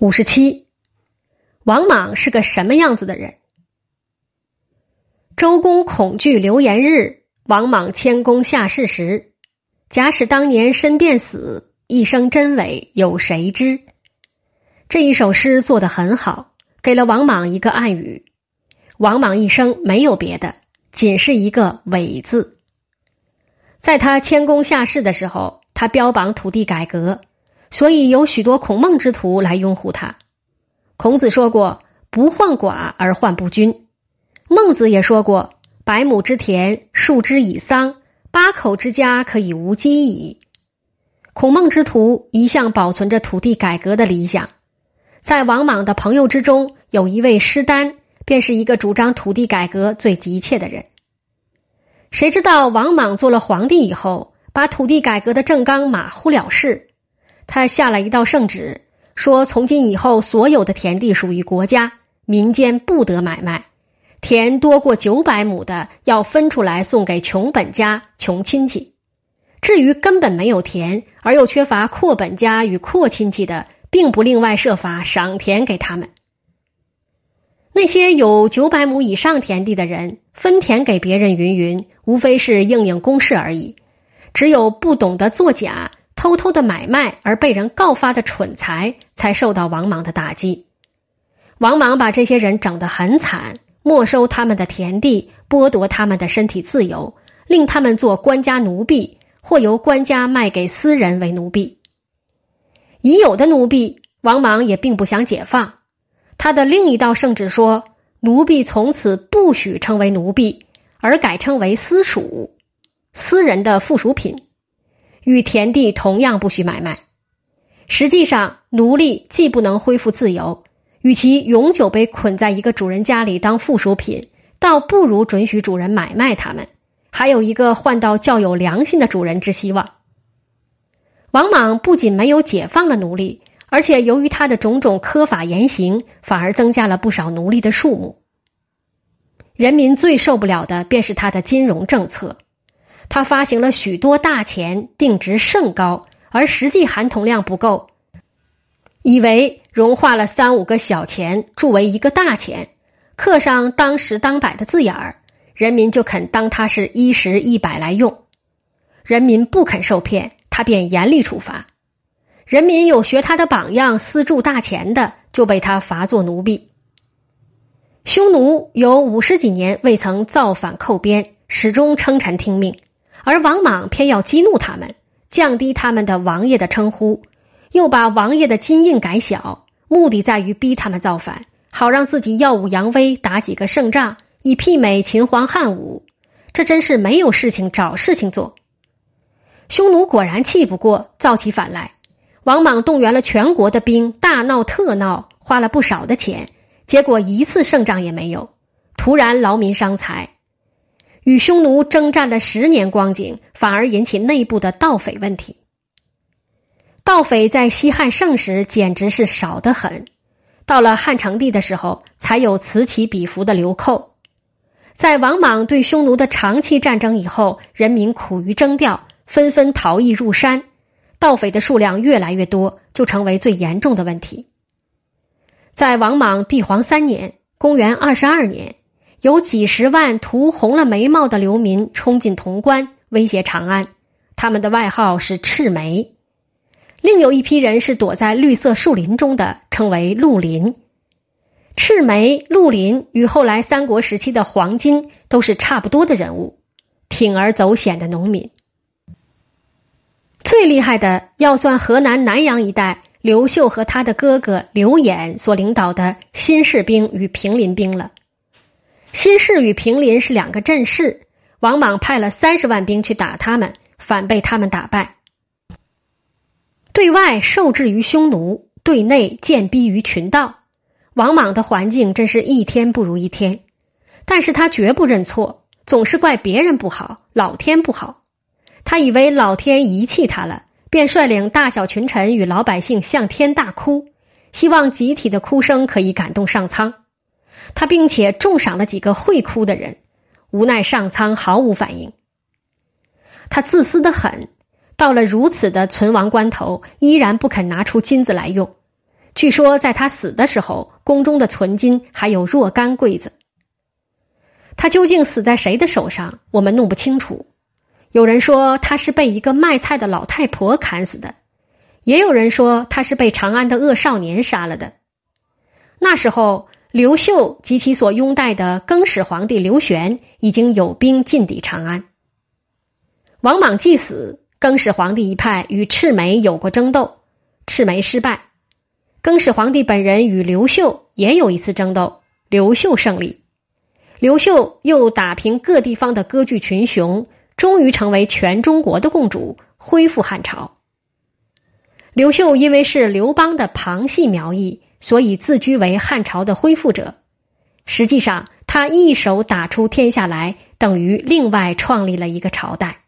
五十七，王莽是个什么样子的人？周公恐惧流言日，王莽谦恭下士时。假使当年身便死，一生真伪有谁知？这一首诗做得很好，给了王莽一个暗语。王莽一生没有别的，仅是一个“伪”字。在他谦恭下士的时候，他标榜土地改革。所以有许多孔孟之徒来拥护他。孔子说过：“不患寡而患不均。”孟子也说过：“百亩之田，数之以桑；八口之家，可以无饥矣。”孔孟之徒一向保存着土地改革的理想。在王莽的朋友之中，有一位师丹，便是一个主张土地改革最急切的人。谁知道王莽做了皇帝以后，把土地改革的正纲马虎了事。他下了一道圣旨，说从今以后，所有的田地属于国家，民间不得买卖。田多过九百亩的，要分出来送给穷本家、穷亲戚。至于根本没有田，而又缺乏阔本家与阔亲戚的，并不另外设法赏田给他们。那些有九百亩以上田地的人，分田给别人，云云，无非是应应公事而已。只有不懂得作假。偷偷的买卖而被人告发的蠢材，才受到王莽的打击。王莽把这些人整得很惨，没收他们的田地，剥夺他们的身体自由，令他们做官家奴婢，或由官家卖给私人为奴婢。已有的奴婢，王莽也并不想解放。他的另一道圣旨说，奴婢从此不许称为奴婢，而改称为私属，私人的附属品。与田地同样不许买卖。实际上，奴隶既不能恢复自由，与其永久被捆在一个主人家里当附属品，倒不如准许主人买卖他们，还有一个换到较有良心的主人之希望。王莽不仅没有解放了奴隶，而且由于他的种种苛法严刑，反而增加了不少奴隶的数目。人民最受不了的便是他的金融政策。他发行了许多大钱，定值甚高，而实际含铜量不够，以为融化了三五个小钱铸为一个大钱，刻上当时当百的字眼儿，人民就肯当它是一十一百来用。人民不肯受骗，他便严厉处罚。人民有学他的榜样私铸大钱的，就被他罚作奴婢。匈奴有五十几年未曾造反寇边，始终称臣听命。而王莽偏要激怒他们，降低他们的王爷的称呼，又把王爷的金印改小，目的在于逼他们造反，好让自己耀武扬威，打几个胜仗，以媲美秦皇汉武。这真是没有事情找事情做。匈奴果然气不过，造起反来。王莽动员了全国的兵，大闹特闹，花了不少的钱，结果一次胜仗也没有，突然劳民伤财。与匈奴征战了十年光景，反而引起内部的盗匪问题。盗匪在西汉盛时简直是少得很，到了汉成帝的时候，才有此起彼伏的流寇。在王莽对匈奴的长期战争以后，人民苦于征调，纷纷逃逸入山，盗匪的数量越来越多，就成为最严重的问题。在王莽帝皇三年（公元二十二年）。有几十万涂红了眉毛的流民冲进潼关，威胁长安。他们的外号是赤眉。另有一批人是躲在绿色树林中的，称为绿林。赤眉、绿林与后来三国时期的黄巾都是差不多的人物，铤而走险的农民。最厉害的要算河南南阳一带刘秀和他的哥哥刘演所领导的新士兵与平林兵了。新市与平林是两个阵势，王莽派了三十万兵去打他们，反被他们打败。对外受制于匈奴，对内渐逼于群盗。王莽的环境真是一天不如一天，但是他绝不认错，总是怪别人不好，老天不好。他以为老天遗弃他了，便率领大小群臣与老百姓向天大哭，希望集体的哭声可以感动上苍。他并且重赏了几个会哭的人，无奈上苍毫无反应。他自私的很，到了如此的存亡关头，依然不肯拿出金子来用，据说在他死的时候，宫中的存金还有若干柜子。他究竟死在谁的手上，我们弄不清楚。有人说他是被一个卖菜的老太婆砍死的，也有人说他是被长安的恶少年杀了的。那时候，刘秀及其所拥戴的更始皇帝刘玄已经有兵进抵长安。王莽既死，更始皇帝一派与赤眉有过争斗，赤眉失败。更始皇帝本人与刘秀也有一次争斗，刘秀胜利。刘秀又打平各地方的割据群雄。终于成为全中国的共主，恢复汉朝。刘秀因为是刘邦的旁系苗裔，所以自居为汉朝的恢复者。实际上，他一手打出天下来，等于另外创立了一个朝代。